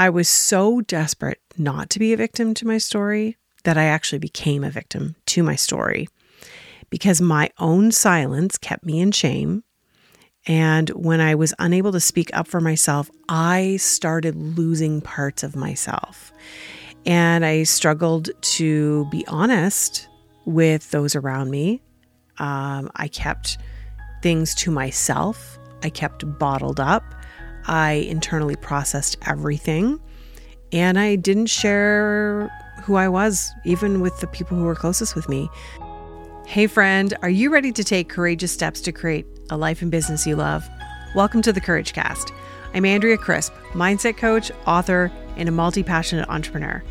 I was so desperate not to be a victim to my story that I actually became a victim to my story because my own silence kept me in shame. And when I was unable to speak up for myself, I started losing parts of myself. And I struggled to be honest with those around me. Um, I kept things to myself, I kept bottled up. I internally processed everything. And I didn't share who I was, even with the people who were closest with me. Hey, friend, are you ready to take courageous steps to create a life and business you love? Welcome to the Courage Cast. I'm Andrea Crisp, mindset coach, author, and a multi passionate entrepreneur.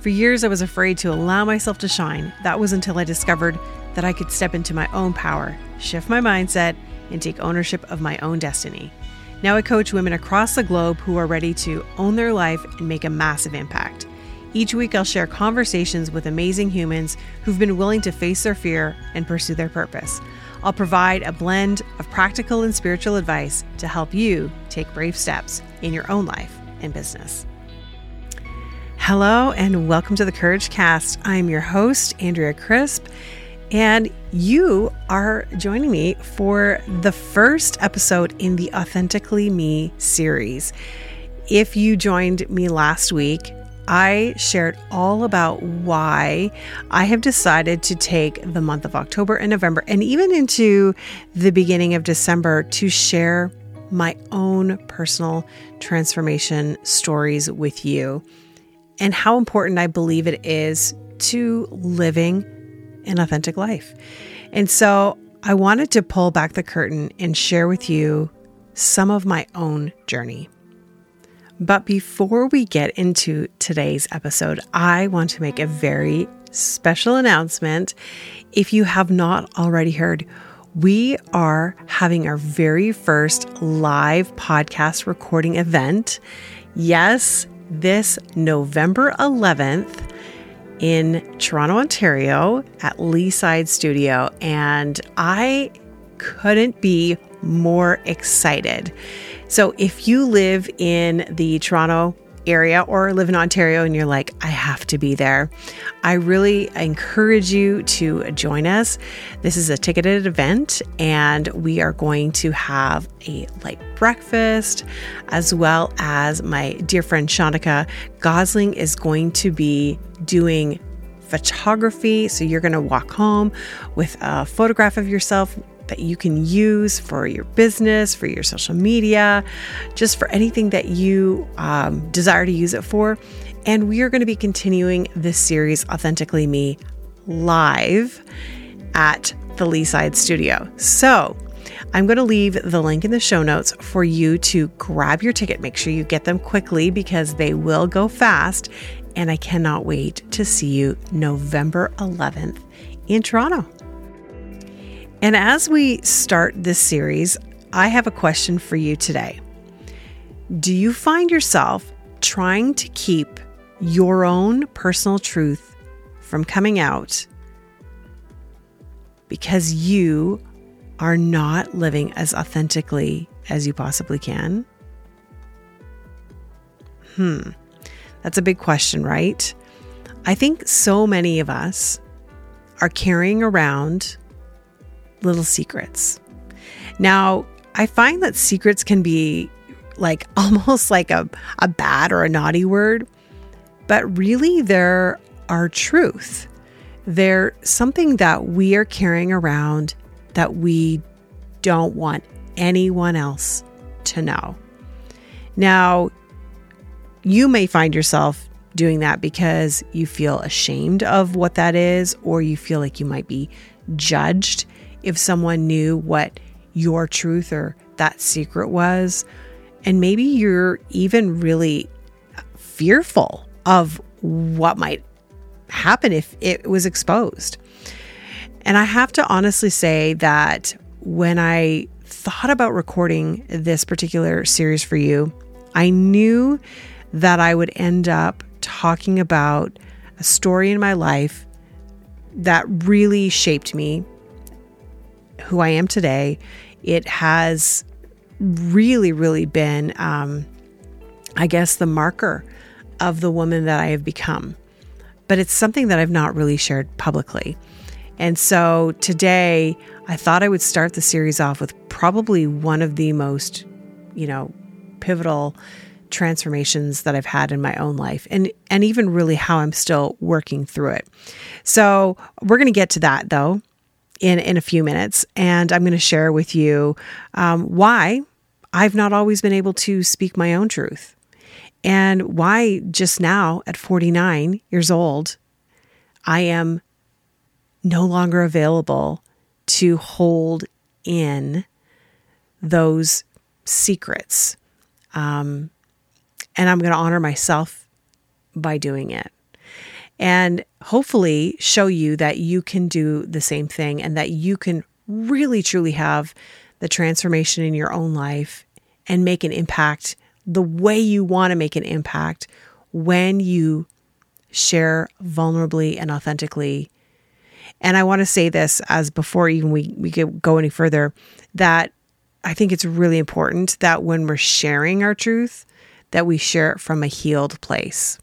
For years, I was afraid to allow myself to shine. That was until I discovered that I could step into my own power, shift my mindset, and take ownership of my own destiny. Now I coach women across the globe who are ready to own their life and make a massive impact. Each week, I'll share conversations with amazing humans who've been willing to face their fear and pursue their purpose. I'll provide a blend of practical and spiritual advice to help you take brave steps in your own life and business. Hello, and welcome to the Courage Cast. I'm your host, Andrea Crisp, and you are joining me for the first episode in the Authentically Me series. If you joined me last week, I shared all about why I have decided to take the month of October and November and even into the beginning of December to share my own personal transformation stories with you and how important I believe it is to living an authentic life. And so I wanted to pull back the curtain and share with you some of my own journey. But before we get into today's episode, I want to make a very special announcement. If you have not already heard, we are having our very first live podcast recording event. Yes, this November 11th in Toronto, Ontario at Leaside Studio. And I couldn't be more excited. So if you live in the Toronto area or live in Ontario and you're like, I have to be there, I really encourage you to join us. This is a ticketed event, and we are going to have a light breakfast as well as my dear friend Shanika Gosling is going to be doing photography. So you're going to walk home with a photograph of yourself that you can use for your business, for your social media, just for anything that you um, desire to use it for. And we are going to be continuing this series, Authentically Me, live at the Leaside Studio. So, I'm going to leave the link in the show notes for you to grab your ticket. Make sure you get them quickly because they will go fast. And I cannot wait to see you November 11th in Toronto. And as we start this series, I have a question for you today. Do you find yourself trying to keep your own personal truth from coming out because you are not living as authentically as you possibly can? Hmm, that's a big question, right? I think so many of us are carrying around little secrets. Now, I find that secrets can be like almost like a, a bad or a naughty word, but really they're our truth. They're something that we are carrying around that we don't want anyone else to know. Now, you may find yourself doing that because you feel ashamed of what that is, or you feel like you might be judged if someone knew what your truth or that secret was. And maybe you're even really fearful of what might happen if it was exposed. And I have to honestly say that when I thought about recording this particular series for you, I knew that I would end up talking about a story in my life that really shaped me who I am today. It has really, really been um, I guess, the marker of the woman that I have become. But it's something that I've not really shared publicly. And so today, I thought I would start the series off with probably one of the most, you know, pivotal transformations that I've had in my own life and and even really how I'm still working through it. So, we're going to get to that though in in a few minutes and I'm going to share with you um, why I've not always been able to speak my own truth and why just now at 49 years old I am no longer available to hold in those secrets. Um, and I'm going to honor myself by doing it. And hopefully show you that you can do the same thing and that you can really truly have the transformation in your own life and make an impact the way you want to make an impact when you share vulnerably and authentically. And I want to say this as before even we, we go any further that I think it's really important that when we're sharing our truth, that we share it from a healed place,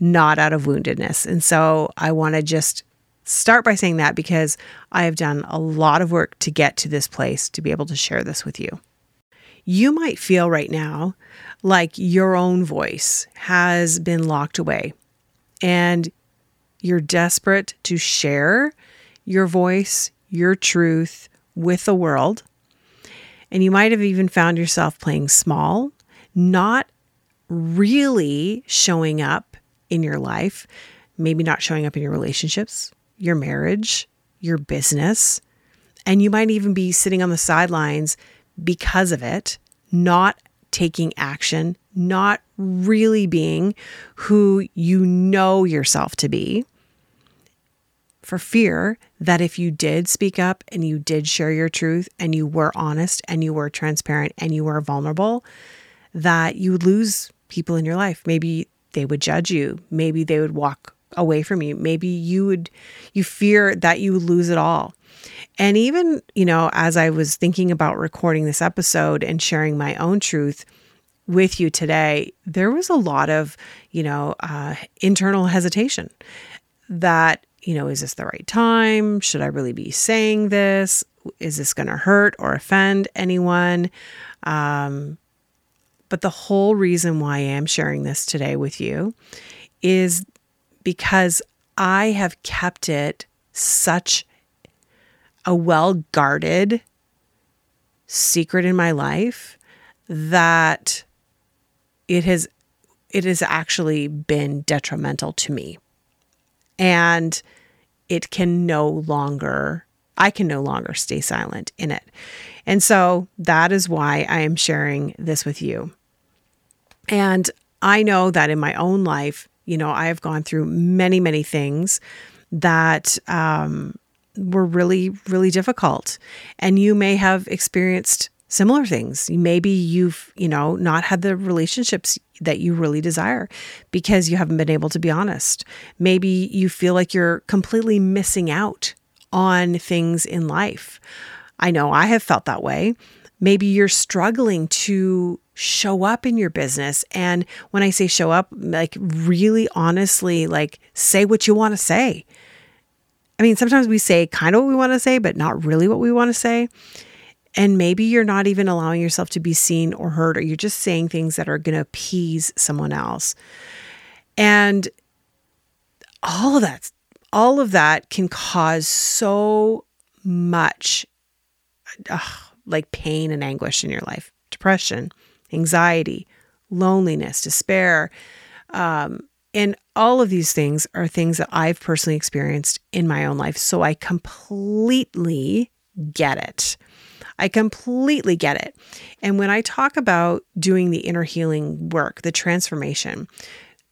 not out of woundedness. And so I want to just start by saying that because I have done a lot of work to get to this place to be able to share this with you. You might feel right now like your own voice has been locked away and you're desperate to share your voice, your truth with the world. And you might have even found yourself playing small, not really showing up in your life, maybe not showing up in your relationships, your marriage, your business. And you might even be sitting on the sidelines because of it, not taking action, not really being who you know yourself to be, for fear that if you did speak up and you did share your truth and you were honest and you were transparent and you were vulnerable, that you would lose people in your life. Maybe they would judge you. Maybe they would walk away from you. Maybe you would, you fear that you would lose it all. And even, you know, as I was thinking about recording this episode and sharing my own truth with you today, there was a lot of, you know, uh, internal hesitation that, you know, is this the right time? Should I really be saying this? Is this going to hurt or offend anyone? Um, but the whole reason why I am sharing this today with you is because I have kept it such a well guarded secret in my life that it has it has actually been detrimental to me and it can no longer I can no longer stay silent in it. And so that is why I am sharing this with you. And I know that in my own life, you know, I have gone through many, many things that um, were really, really difficult. And you may have experienced similar things. Maybe you've, you know, not had the relationships that you really desire because you haven't been able to be honest. Maybe you feel like you're completely missing out on things in life. I know I have felt that way. Maybe you're struggling to show up in your business. And when I say show up, like really honestly, like say what you want to say. I mean, sometimes we say kind of what we want to say, but not really what we want to say. And maybe you're not even allowing yourself to be seen or heard, or you're just saying things that are going to appease someone else. And all of that all of that can cause so much like pain and anguish in your life depression, anxiety, loneliness, despair. Um, and all of these things are things that I've personally experienced in my own life. So I completely get it. I completely get it. And when I talk about doing the inner healing work, the transformation,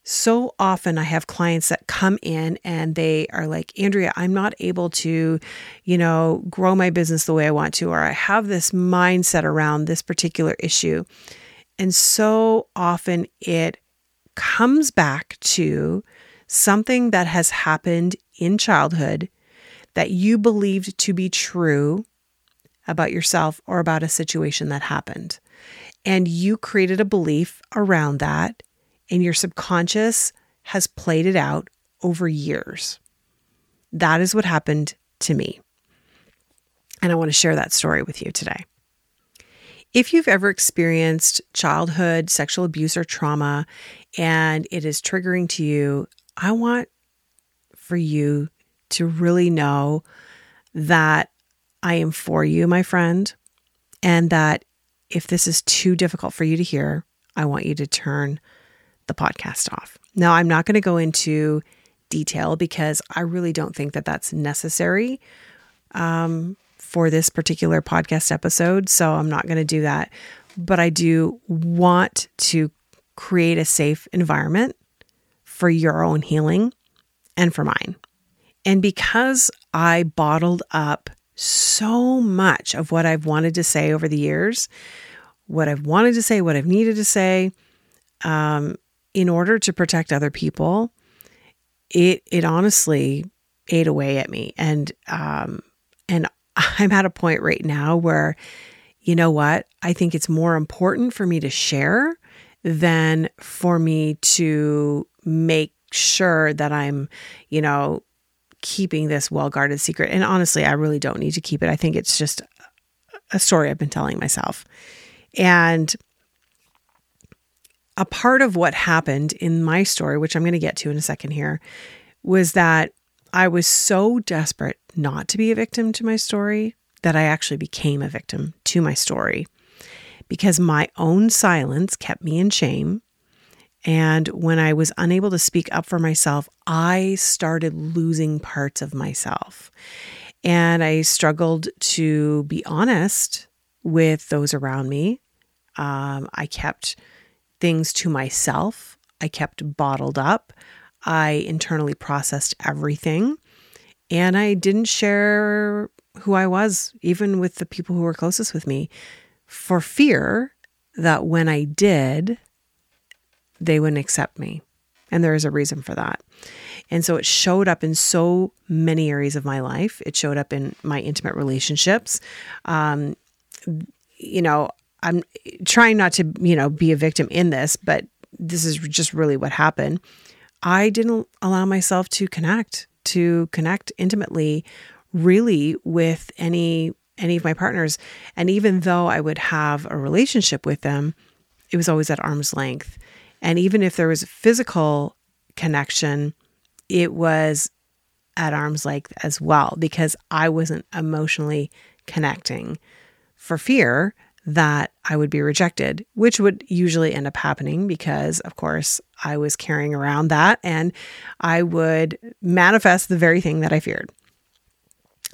so often I have clients that come in and they are like, Andrea, I'm not able to, you know, grow my business the way I want to, or I have this mindset around this particular issue. And so often it comes back to something that has happened in childhood that you believed to be true about yourself or about a situation that happened. and you created a belief around that, and your subconscious has played it out over years. That is what happened to me. And I want to share that story with you today. If you've ever experienced childhood sexual abuse or trauma and it is triggering to you, I want for you to really know that I am for you, my friend, and that if this is too difficult for you to hear, I want you to turn the podcast off. Now, I'm not going to go into detail because I really don't think that that's necessary um, for this particular podcast episode. So I'm not going to do that. But I do want to create a safe environment for your own healing and for mine. And because I bottled up so much of what I've wanted to say over the years, what I've wanted to say, what I've needed to say, um, in order to protect other people, it it honestly ate away at me. And um, and I'm at a point right now where, you know what? I think it's more important for me to share than for me to make sure that I'm, you know, keeping this well guarded secret. And honestly, I really don't need to keep it. I think it's just a story I've been telling myself. And a part of what happened in my story, which I'm going to get to in a second here, was that I was so desperate not to be a victim to my story that I actually became a victim to my story because my own silence kept me in shame. And when I was unable to speak up for myself, I started losing parts of myself. And I struggled to be honest with those around me. Um, I kept things to myself, I kept bottled up. I internally processed everything. And I didn't share who I was, even with the people who were closest with me, for fear that when I did, they wouldn't accept me. And there is a reason for that. And so it showed up in so many areas of my life. It showed up in my intimate relationships. Um, you know, I'm trying not to, you know, be a victim in this, but this is just really what happened. I didn't allow myself to connect, to connect intimately really with any any of my partners. And even though I would have a relationship with them, it was always at arm's length. And even if there was physical connection, it was at arm's length as well because I wasn't emotionally connecting for fear that I would be rejected, which would usually end up happening because, of course, I was carrying around that and I would manifest the very thing that I feared.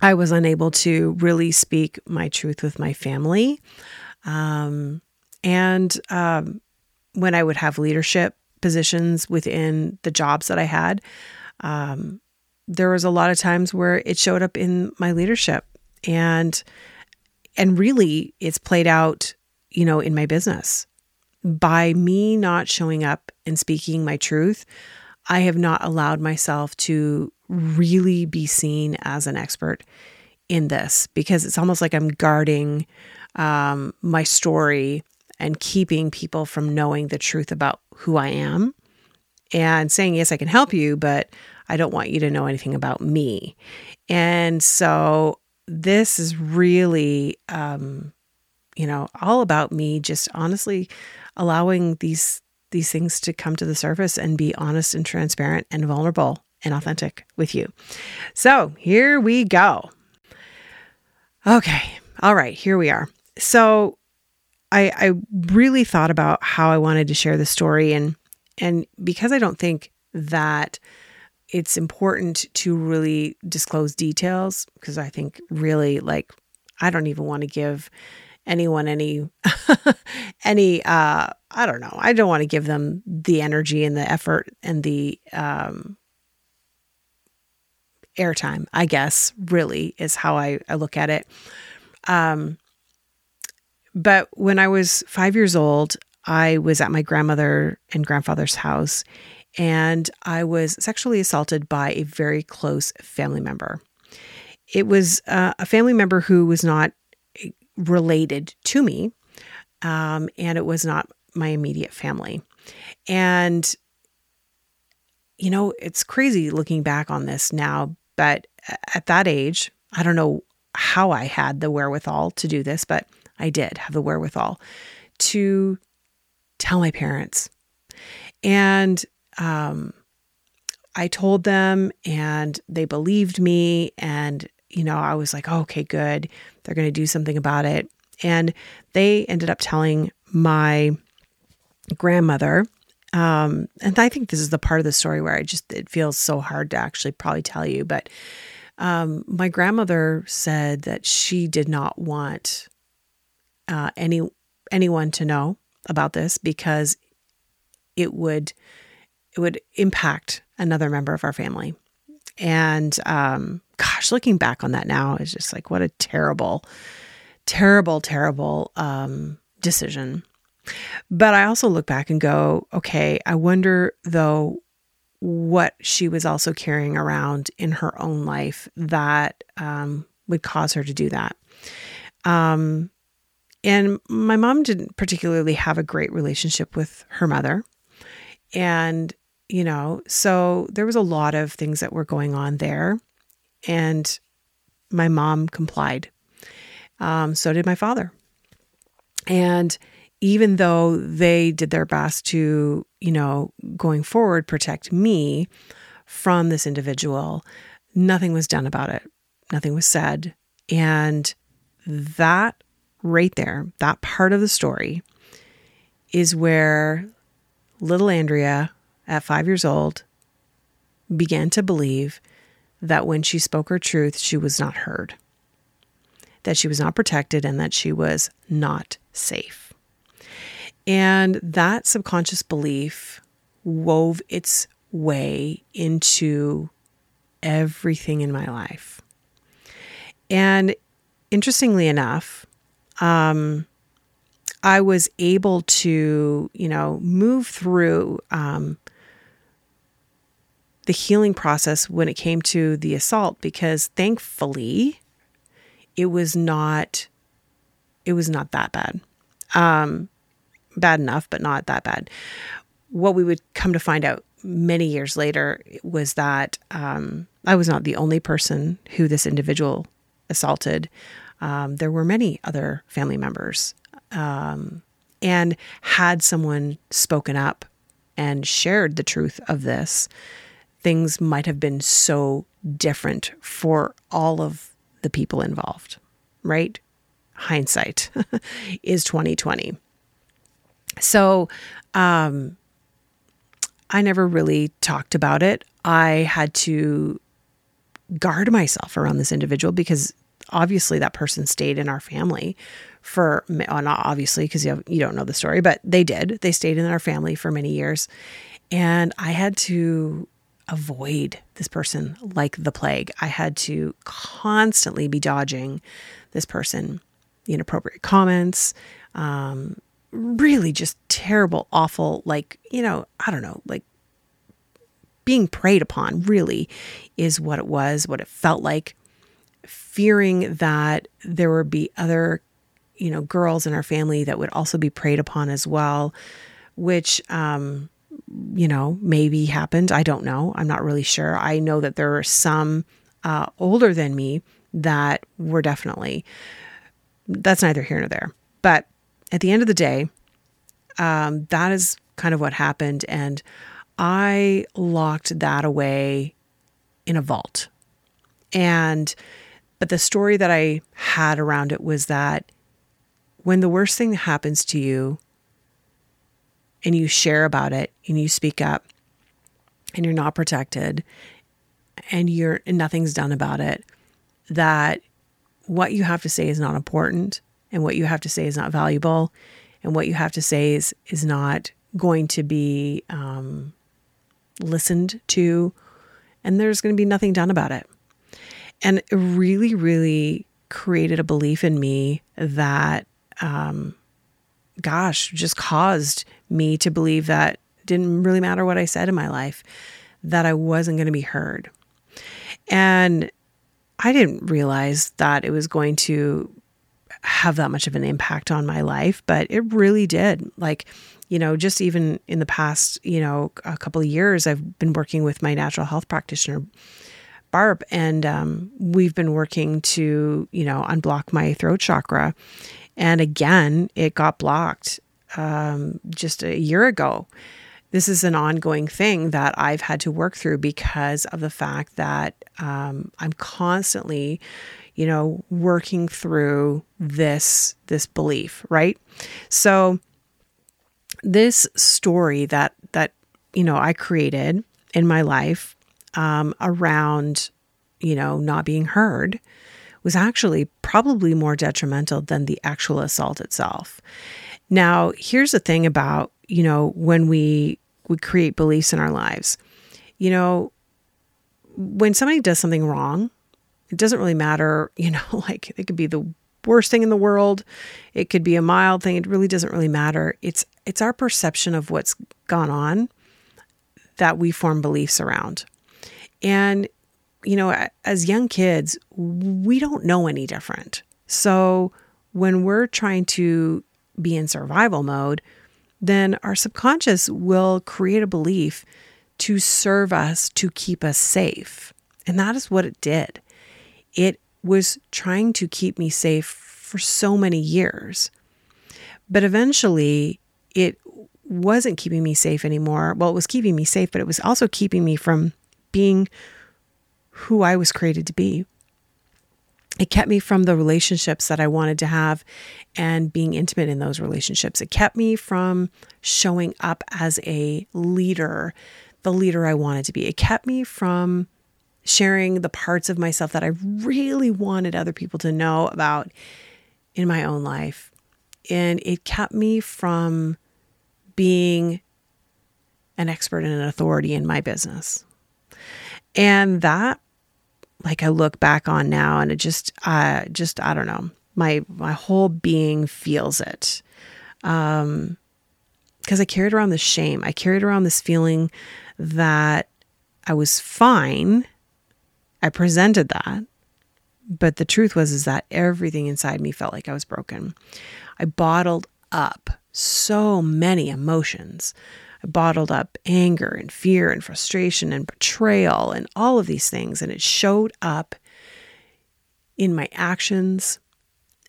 I was unable to really speak my truth with my family. Um, and um, when I would have leadership positions within the jobs that I had, um, there was a lot of times where it showed up in my leadership. And and really, it's played out, you know, in my business. By me not showing up and speaking my truth, I have not allowed myself to really be seen as an expert in this because it's almost like I'm guarding um, my story and keeping people from knowing the truth about who I am and saying, Yes, I can help you, but I don't want you to know anything about me. And so this is really, um, you know, all about me just honestly allowing these these things to come to the surface and be honest and transparent and vulnerable and authentic with you. So here we go. Okay. All right. Here we are. So I, I really thought about how I wanted to share the story and and because I don't think that it's important to really disclose details because I think really like I don't even want to give anyone any any uh I don't know. I don't want to give them the energy and the effort and the um airtime, I guess, really is how I, I look at it. Um but when I was five years old, I was at my grandmother and grandfather's house and I was sexually assaulted by a very close family member. It was uh, a family member who was not related to me, um, and it was not my immediate family. And, you know, it's crazy looking back on this now, but at that age, I don't know how I had the wherewithal to do this, but I did have the wherewithal to tell my parents. And um, I told them, and they believed me. And, you know, I was like, oh, okay, good. They're going to do something about it. And they ended up telling my grandmother. Um, and I think this is the part of the story where I just, it feels so hard to actually probably tell you. But um, my grandmother said that she did not want uh, any anyone to know about this because it would it would impact another member of our family. And um, gosh, looking back on that now is just like what a terrible, terrible, terrible um, decision. But I also look back and go, okay, I wonder though what she was also carrying around in her own life that um, would cause her to do that. Um, and my mom didn't particularly have a great relationship with her mother. And, you know, so there was a lot of things that were going on there. And my mom complied. Um, so did my father. And even though they did their best to, you know, going forward, protect me from this individual, nothing was done about it. Nothing was said. And that right there, that part of the story is where little Andrea at five years old began to believe that when she spoke her truth, she was not heard, that she was not protected, and that she was not safe. And that subconscious belief wove its way into everything in my life. And interestingly enough, um, I was able to, you know, move through um, the healing process when it came to the assault because thankfully it was not it was not that bad. Um, bad enough, but not that bad. What we would come to find out many years later was that um, I was not the only person who this individual assaulted um, there were many other family members. Um, and had someone spoken up and shared the truth of this, things might have been so different for all of the people involved, right? Hindsight is 2020. So, um, I never really talked about it. I had to guard myself around this individual because obviously that person stayed in our family for well, not obviously because you, you don't know the story but they did they stayed in our family for many years and i had to avoid this person like the plague. I had to constantly be dodging this person the inappropriate comments um, really just terrible awful like you know i don't know like being preyed upon really is what it was what it felt like. Fearing that there would be other, you know, girls in our family that would also be preyed upon as well, which, um, you know, maybe happened. I don't know. I'm not really sure. I know that there were some uh, older than me that were definitely, that's neither here nor there. But at the end of the day, um, that is kind of what happened. And I locked that away in a vault. And but the story that I had around it was that when the worst thing happens to you and you share about it and you speak up and you're not protected and you're and nothing's done about it, that what you have to say is not important and what you have to say is not valuable and what you have to say is is not going to be um, listened to and there's going to be nothing done about it. And it really, really created a belief in me that, um, gosh, just caused me to believe that didn't really matter what I said in my life, that I wasn't going to be heard. And I didn't realize that it was going to have that much of an impact on my life, but it really did. Like, you know, just even in the past, you know, a couple of years, I've been working with my natural health practitioner, Barb, and um, we've been working to, you know, unblock my throat chakra. And again, it got blocked um, just a year ago. This is an ongoing thing that I've had to work through because of the fact that um, I'm constantly you know, working through this this belief, right? So this story that that you know I created in my life um, around you know not being heard was actually probably more detrimental than the actual assault itself. Now, here's the thing about you know when we we create beliefs in our lives, you know, when somebody does something wrong it doesn't really matter, you know, like it could be the worst thing in the world. It could be a mild thing. It really doesn't really matter. It's it's our perception of what's gone on that we form beliefs around. And you know, as young kids, we don't know any different. So when we're trying to be in survival mode, then our subconscious will create a belief to serve us to keep us safe. And that is what it did it was trying to keep me safe for so many years. But eventually, it wasn't keeping me safe anymore. Well, it was keeping me safe, but it was also keeping me from being who I was created to be. It kept me from the relationships that I wanted to have and being intimate in those relationships. It kept me from showing up as a leader, the leader I wanted to be. It kept me from sharing the parts of myself that I really wanted other people to know about in my own life. And it kept me from being an expert and an authority in my business. And that, like I look back on now and it just, uh, just, I don't know, my, my whole being feels it. Um, because I carried around this shame. I carried around this feeling that I was fine I presented that, but the truth was is that everything inside me felt like I was broken. I bottled up so many emotions. Bottled up anger and fear and frustration and betrayal and all of these things. And it showed up in my actions,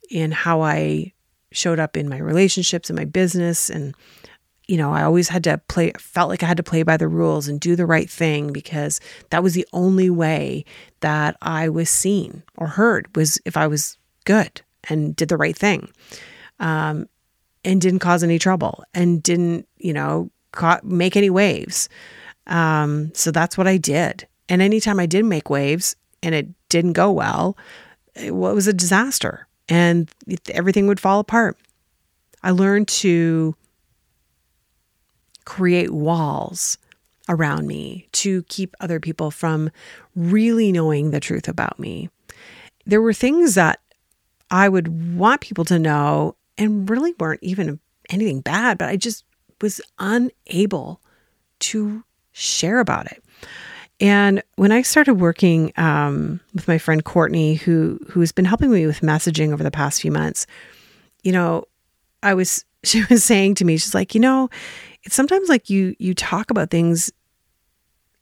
in how I showed up in my relationships and my business. And you know, I always had to play, felt like I had to play by the rules and do the right thing because that was the only way that I was seen or heard was if I was good and did the right thing um, and didn't cause any trouble and didn't, you know, ca- make any waves. Um, so that's what I did. And anytime I did make waves and it didn't go well, it was a disaster and everything would fall apart. I learned to create walls around me to keep other people from really knowing the truth about me. There were things that I would want people to know and really weren't even anything bad, but I just was unable to share about it. And when I started working um, with my friend Courtney, who who's been helping me with messaging over the past few months, you know, I was she was saying to me, she's like, you know, it's sometimes like you you talk about things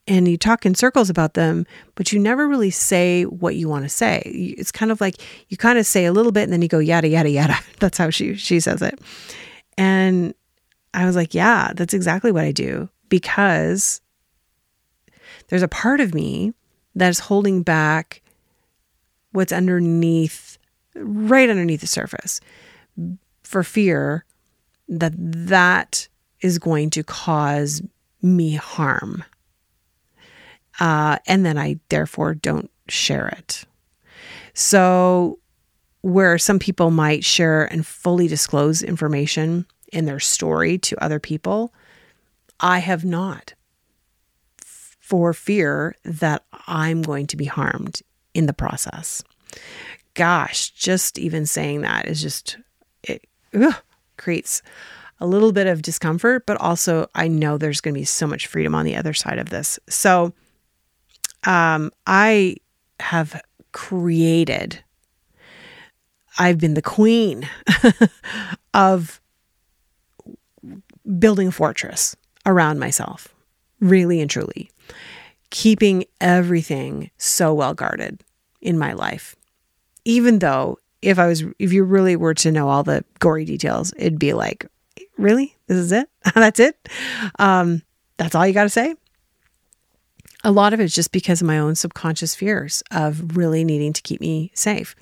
and you talk in circles about them, but you never really say what you want to say. It's kind of like you kind of say a little bit and then you go yada yada yada. That's how she she says it. And I was like, yeah, that's exactly what I do because there's a part of me that's holding back what's underneath right underneath the surface for fear that that is going to cause me harm. Uh, and then I therefore don't share it. So, where some people might share and fully disclose information in their story to other people, I have not for fear that I'm going to be harmed in the process. Gosh, just even saying that is just, it ugh, creates a little bit of discomfort, but also I know there's going to be so much freedom on the other side of this. So um, I have created I've been the queen of building a fortress around myself, really and truly, keeping everything so well guarded in my life. Even though if I was, if you really were to know all the gory details, it'd be like, really? This is it? That's it? Um, that's all you got to say? A lot of it's just because of my own subconscious fears of really needing to keep me safe.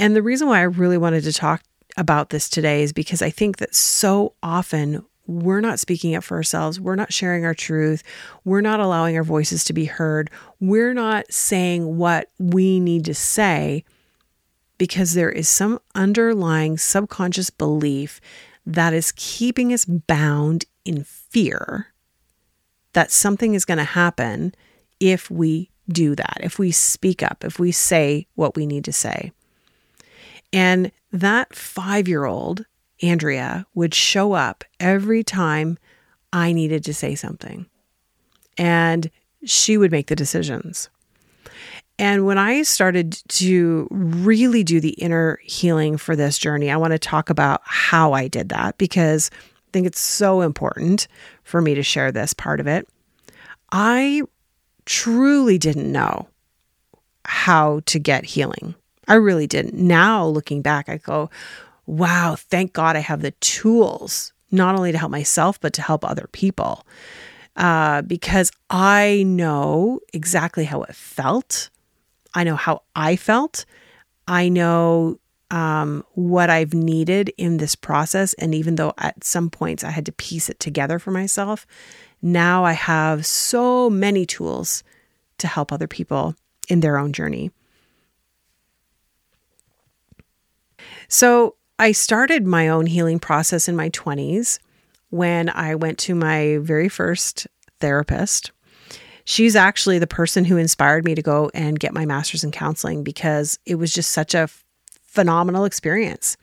And the reason why I really wanted to talk about this today is because I think that so often we're not speaking up for ourselves. We're not sharing our truth. We're not allowing our voices to be heard. We're not saying what we need to say because there is some underlying subconscious belief that is keeping us bound in fear that something is going to happen if we do that, if we speak up, if we say what we need to say. And that five year old, Andrea, would show up every time I needed to say something. And she would make the decisions. And when I started to really do the inner healing for this journey, I want to talk about how I did that because I think it's so important for me to share this part of it. I truly didn't know how to get healing. I really didn't. Now, looking back, I go, wow, thank God I have the tools, not only to help myself, but to help other people. Uh, because I know exactly how it felt I know how I felt. I know um, what I've needed in this process. And even though at some points I had to piece it together for myself, now I have so many tools to help other people in their own journey. So I started my own healing process in my 20s when I went to my very first therapist. She's actually the person who inspired me to go and get my master's in counseling because it was just such a phenomenal experience.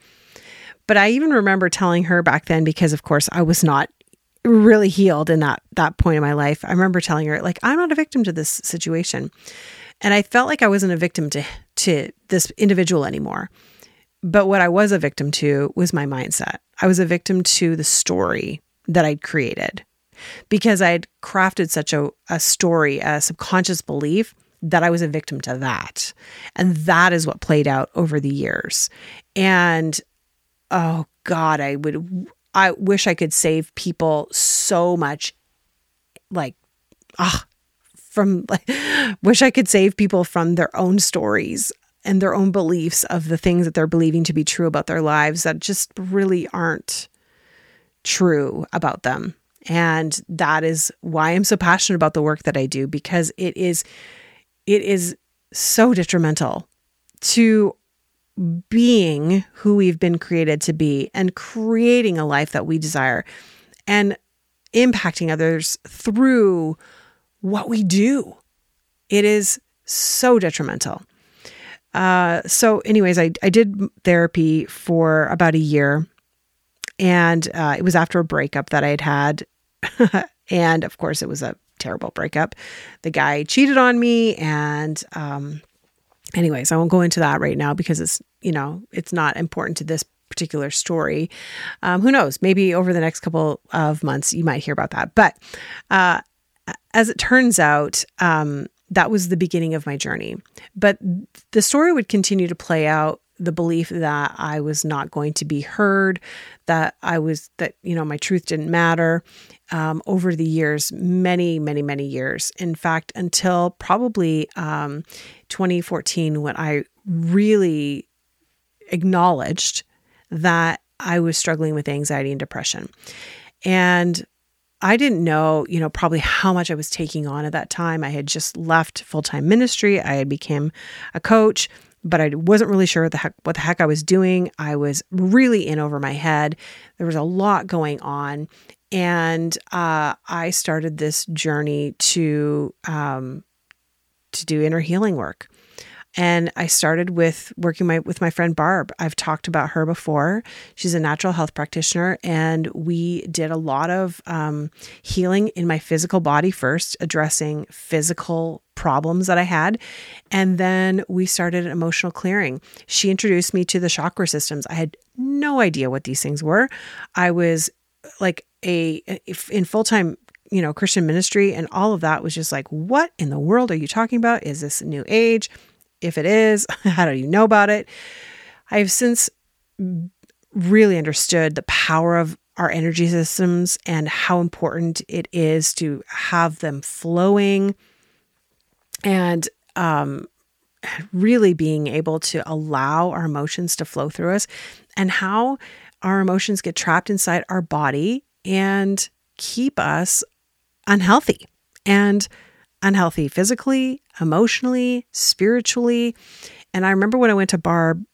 But I even remember telling her back then because of course I was not really healed in that that point in my life. I remember telling her like I'm not a victim to this situation. And I felt like I wasn't a victim to to this individual anymore. But what I was a victim to was my mindset. I was a victim to the story that I'd created because I had crafted such a, a story, a subconscious belief that I was a victim to that. And that is what played out over the years. And oh God, I would, I wish I could save people so much like, ah, from like, wish I could save people from their own stories and their own beliefs of the things that they're believing to be true about their lives that just really aren't true about them. And that is why I'm so passionate about the work that I do because it is it is so detrimental to being who we've been created to be and creating a life that we desire and impacting others through what we do. It is so detrimental. Uh, so, anyways, I, I did therapy for about a year. And uh, it was after a breakup that I had had and of course, it was a terrible breakup. The guy cheated on me. And, um, anyways, I won't go into that right now because it's, you know, it's not important to this particular story. Um, who knows? Maybe over the next couple of months, you might hear about that. But uh, as it turns out, um, that was the beginning of my journey. But the story would continue to play out the belief that I was not going to be heard, that I was, that, you know, my truth didn't matter um, over the years, many, many, many years. In fact, until probably um, 2014, when I really acknowledged that I was struggling with anxiety and depression. And I didn't know, you know, probably how much I was taking on at that time. I had just left full-time ministry. I had become a coach but I wasn't really sure what the heck what the heck I was doing. I was really in over my head. There was a lot going on, and uh, I started this journey to um, to do inner healing work. And I started with working my with my friend Barb. I've talked about her before. She's a natural health practitioner, and we did a lot of um, healing in my physical body first, addressing physical problems that I had, and then we started emotional clearing. She introduced me to the chakra systems. I had no idea what these things were. I was like a in full time you know Christian ministry and all of that was just like what in the world are you talking about is this new age if it is, how do you know about it? I have since really understood the power of our energy systems and how important it is to have them flowing and um, really being able to allow our emotions to flow through us and how our emotions get trapped inside our body and keep us unhealthy. And unhealthy physically, emotionally, spiritually. And I remember when I went to Barb,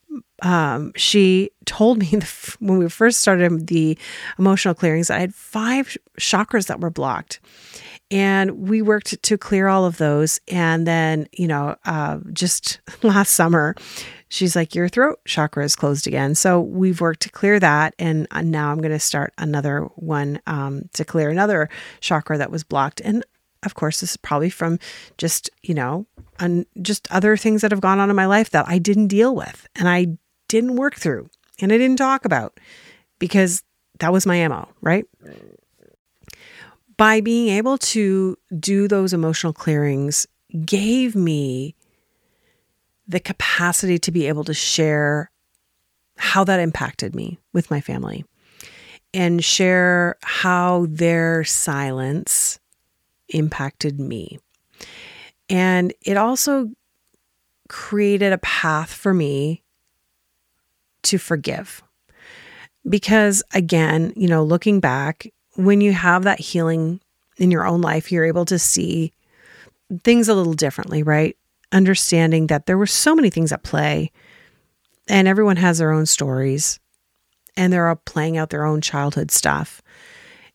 um, she told me the, when we first started the emotional clearings, I had five chakras that were blocked. And we worked to clear all of those. And then, you know, uh, just last summer, she's like, Your throat chakra is closed again. So we've worked to clear that. And uh, now I'm going to start another one um, to clear another chakra that was blocked. And of course, this is probably from just, you know, and just other things that have gone on in my life that I didn't deal with and I didn't work through and I didn't talk about because that was my MO, right? By being able to do those emotional clearings gave me the capacity to be able to share how that impacted me with my family and share how their silence impacted me. And it also created a path for me to forgive. Because again, you know, looking back, when you have that healing in your own life, you're able to see things a little differently, right? Understanding that there were so many things at play and everyone has their own stories and they're all playing out their own childhood stuff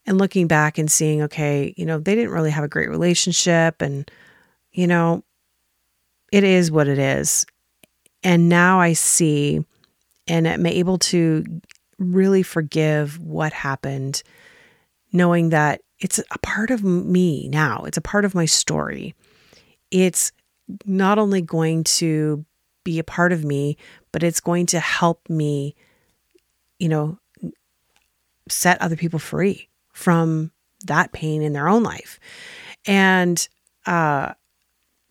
and looking back and seeing, okay, you know, they didn't really have a great relationship and, you know, it is what it is. And now I see and I'm able to really forgive what happened, knowing that it's a part of me now, it's a part of my story. It's not only going to be a part of me, but it's going to help me, you know, set other people free from that pain in their own life. And uh,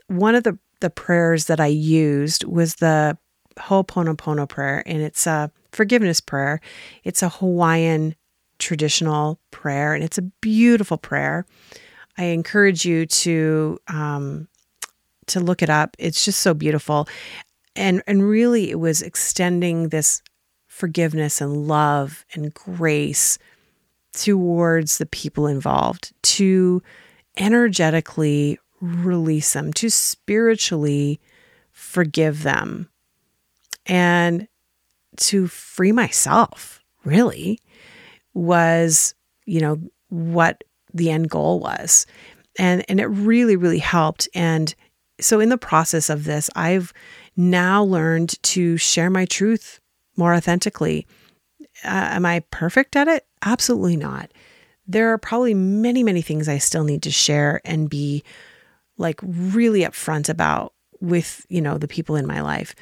one of the, the prayers that I used was the Ho'oponopono prayer, and it's a forgiveness prayer. It's a Hawaiian traditional prayer, and it's a beautiful prayer. I encourage you to um, to look it up. It's just so beautiful, and and really, it was extending this forgiveness and love and grace towards the people involved, to energetically release them, to spiritually forgive them, and to free myself, really, was, you know, what the end goal was. And, and it really, really helped. And so, in the process of this, I've now learned to share my truth more authentically. Uh, am I perfect at it? Absolutely not. There are probably many, many things I still need to share and be like really upfront about with, you know, the people in my life.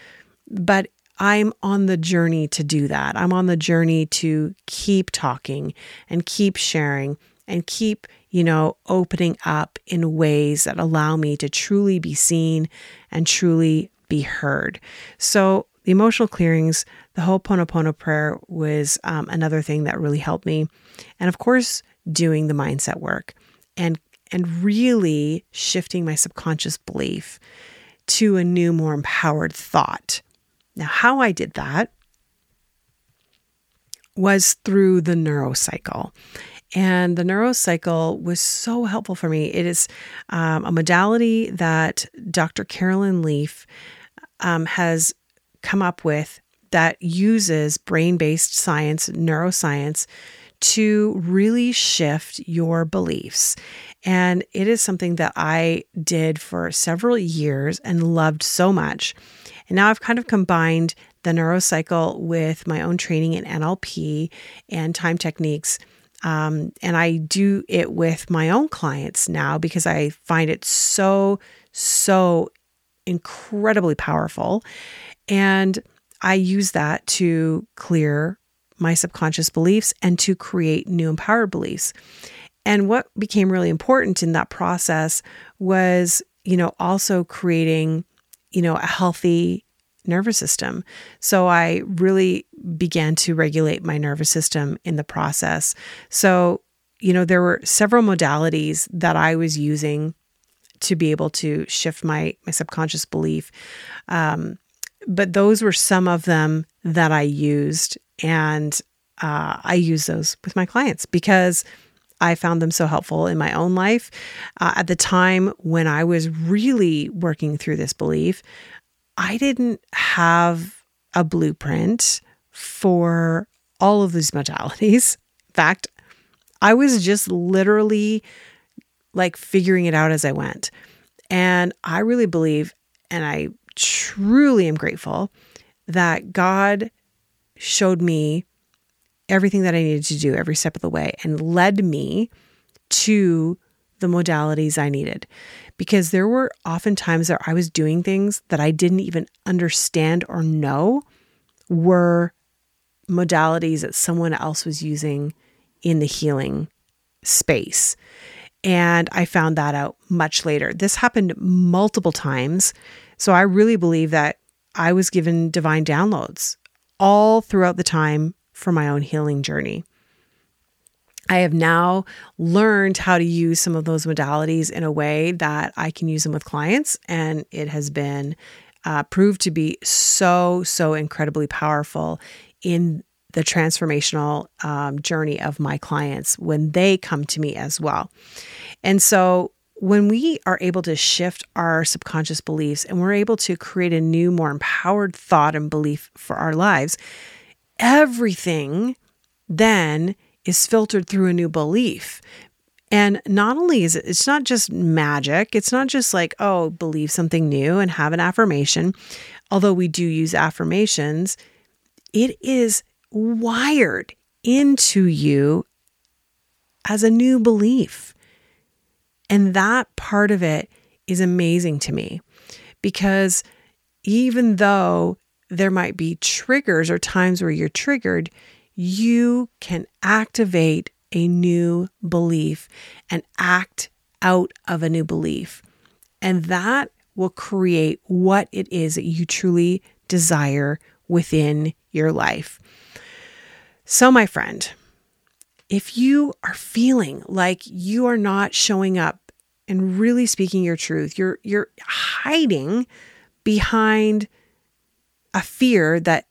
But I'm on the journey to do that. I'm on the journey to keep talking and keep sharing and keep, you know, opening up in ways that allow me to truly be seen and truly be heard. So the emotional clearings, the Ho'oponopono prayer was um, another thing that really helped me. And of course, doing the mindset work and and really shifting my subconscious belief to a new, more empowered thought. Now, how I did that was through the neurocycle. And the neurocycle was so helpful for me. It is um, a modality that Dr. Caroline Leaf um, has come up with that uses brain based science, neuroscience, to really shift your beliefs. And it is something that I did for several years and loved so much. And now I've kind of combined the neurocycle with my own training in NLP and time techniques. Um, and I do it with my own clients now because I find it so, so incredibly powerful. And I use that to clear my subconscious beliefs and to create new empowered beliefs. And what became really important in that process was, you know, also creating, you know, a healthy nervous system. So I really began to regulate my nervous system in the process. So, you know, there were several modalities that I was using to be able to shift my my subconscious belief. Um, but those were some of them that I used, and uh, I use those with my clients because I found them so helpful in my own life. Uh, at the time when I was really working through this belief, I didn't have a blueprint for all of these modalities. In fact, I was just literally like figuring it out as I went. And I really believe, and I truly am grateful that God showed me everything that I needed to do every step of the way and led me to the modalities I needed. Because there were often times that I was doing things that I didn't even understand or know were modalities that someone else was using in the healing space. And I found that out much later. This happened multiple times. So I really believe that I was given divine downloads all throughout the time for my own healing journey. I have now learned how to use some of those modalities in a way that I can use them with clients, and it has been uh, proved to be so, so incredibly powerful in the transformational um, journey of my clients when they come to me as well. And so, when we are able to shift our subconscious beliefs and we're able to create a new, more empowered thought and belief for our lives, everything then is filtered through a new belief. And not only is it, it's not just magic, it's not just like, oh, believe something new and have an affirmation, although we do use affirmations, it is wired into you as a new belief. And that part of it is amazing to me because even though there might be triggers or times where you're triggered, you can activate a new belief and act out of a new belief. And that will create what it is that you truly desire within your life. So, my friend, if you are feeling like you are not showing up and really speaking your truth, you're you're hiding behind a fear that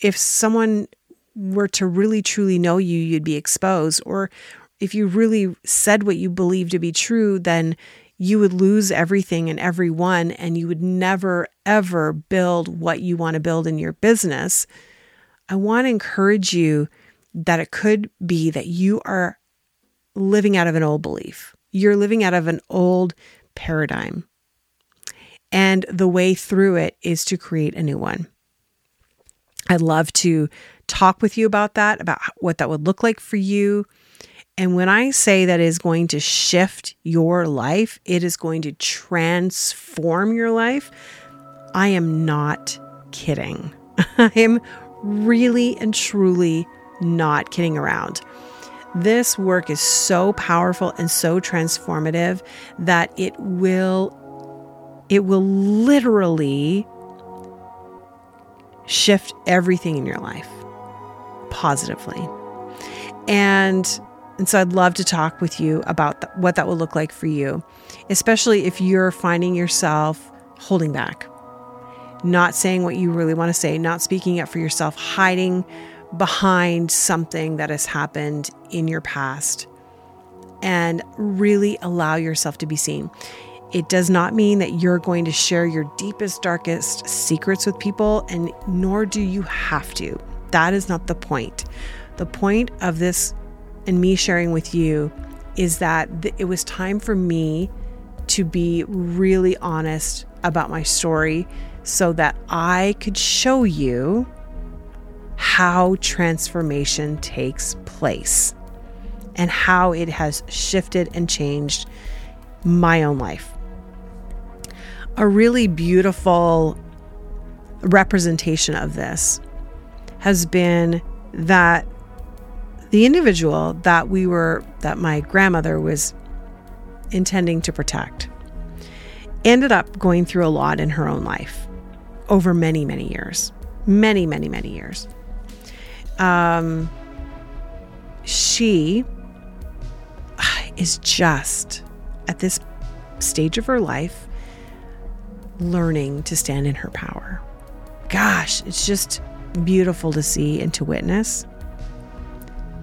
if someone were to really truly know you, you'd be exposed, or if you really said what you believe to be true, then you would lose everything and everyone, and you would never, ever build what you want to build in your business. I want to encourage you that it could be that you are living out of an old belief. You're living out of an old paradigm. And the way through it is to create a new one. I'd love to talk with you about that, about what that would look like for you. And when I say that is going to shift your life, it is going to transform your life, I am not kidding. I am really and truly not kidding around. This work is so powerful and so transformative that it will it will literally shift everything in your life positively. And and so I'd love to talk with you about th- what that will look like for you, especially if you're finding yourself holding back, not saying what you really want to say, not speaking up for yourself, hiding behind something that has happened in your past, and really allow yourself to be seen. It does not mean that you're going to share your deepest, darkest secrets with people, and nor do you have to. That is not the point. The point of this and me sharing with you is that th- it was time for me to be really honest about my story so that I could show you how transformation takes place and how it has shifted and changed my own life. A really beautiful representation of this has been that the individual that we were, that my grandmother was intending to protect, ended up going through a lot in her own life over many, many years. Many, many, many years. Um, she is just at this stage of her life learning to stand in her power. Gosh, it's just beautiful to see and to witness.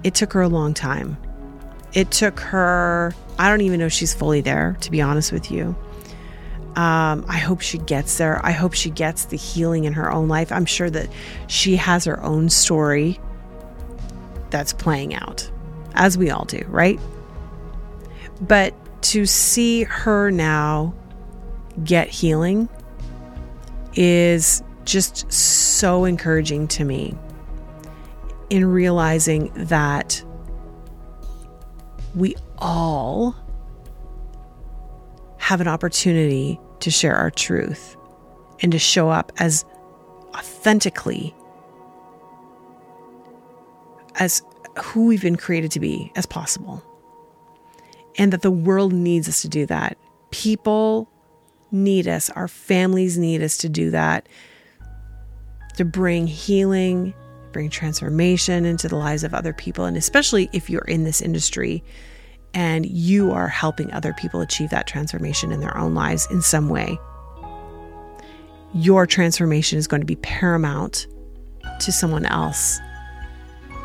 It took her a long time. It took her, I don't even know if she's fully there, to be honest with you. Um, I hope she gets there. I hope she gets the healing in her own life. I'm sure that she has her own story that's playing out, as we all do, right? But to see her now get healing is just so encouraging to me in realizing that we all have an opportunity to share our truth and to show up as authentically as who we've been created to be as possible. And that the world needs us to do that. People need us, our families need us to do that, to bring healing, bring transformation into the lives of other people. And especially if you're in this industry and you are helping other people achieve that transformation in their own lives in some way, your transformation is going to be paramount to someone else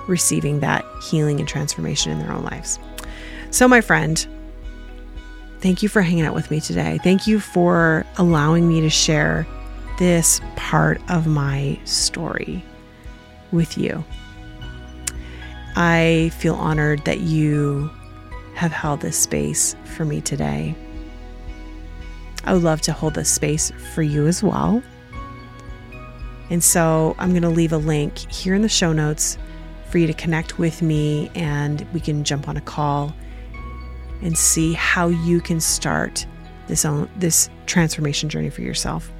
receiving that healing and transformation in their own lives. So, my friend, thank you for hanging out with me today. Thank you for allowing me to share this part of my story with you. I feel honored that you have held this space for me today. I would love to hold this space for you as well. And so I'm going to leave a link here in the show notes for you to connect with me and we can jump on a call and see how you can start this own this transformation journey for yourself.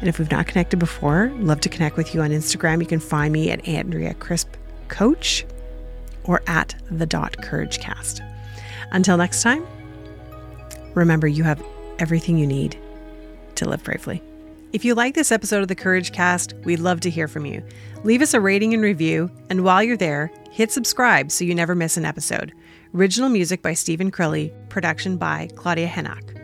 And if we've not connected before, love to connect with you on Instagram. You can find me at Andrea Crisp Coach or at the dot courage cast. Until next time, remember you have everything you need to live bravely. If you like this episode of the Courage Cast, we'd love to hear from you. Leave us a rating and review, and while you're there, hit subscribe so you never miss an episode. Original music by Stephen Crilly, production by Claudia Hennock.